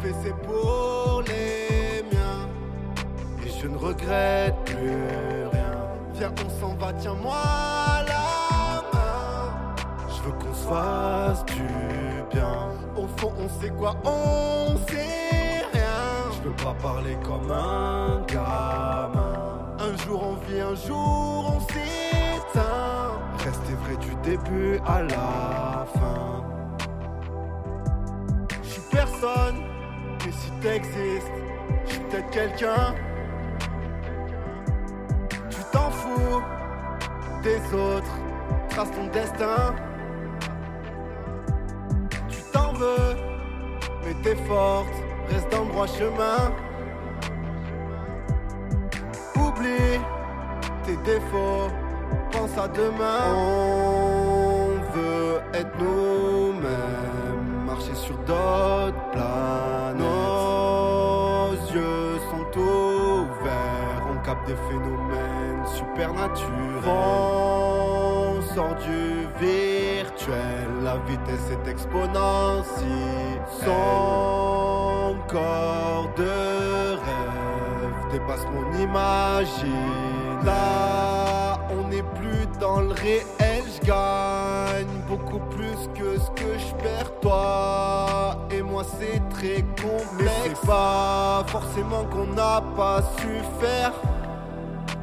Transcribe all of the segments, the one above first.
fais, c'est pour les miens. Et je ne regrette plus rien. Viens, on s'en va, tiens-moi la main. Je veux qu'on se fasse du bien. Au fond, on sait quoi, on sait rien. Je veux pas parler comme un gamin. Un jour on vit, un jour on s'éteint. Rester vrai du début à la fin. Personne, mais si t'existes, je suis peut-être quelqu'un. Tu t'en fous des autres, trace ton destin. Tu t'en veux, mais t'es forte, reste dans le droit chemin. Oublie tes défauts, pense à demain. On veut être nous-mêmes, marcher sur d'autres planètes. Nos yeux sont ouverts, on capte des phénomènes supernaturels. On sort du virtuel, la vitesse est exponentielle. Son corps de rêve dépasse mon imagine. Là, on n'est plus dans le réel, je gagne beaucoup plus que ce que je perds. Toi moi, c'est très complexe. Mais c'est pas forcément qu'on n'a pas su faire.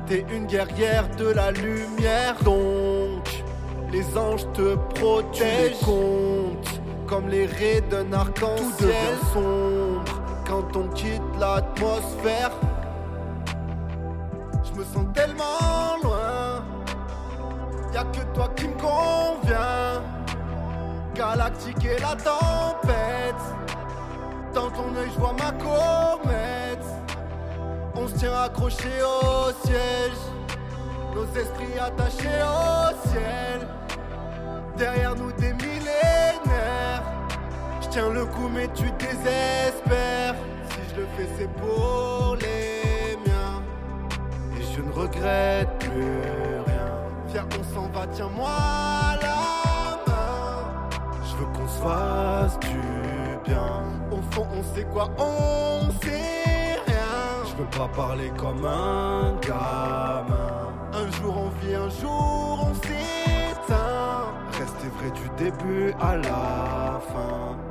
T'es une guerrière de la lumière, donc les anges te protègent. compte comme les raies d'un arc-en-ciel. Sombre quand on quitte l'atmosphère. Je me sens tellement loin. Y'a que toi qui me convient. Galactique et la tempête. Dans ton œil, je vois ma comète. On se tient accrochés au siège. Nos esprits attachés au ciel. Derrière nous des millénaires. Je tiens le coup, mais tu désespères. Si je le fais, c'est pour les miens. Et je ne regrette plus rien. Viens, on s'en va, tiens-moi la main. Je veux qu'on bien. On sait quoi, on sait rien. Je veux pas parler comme un gamin. Un jour on vit, un jour on s'éteint. Rester vrai du début à la fin.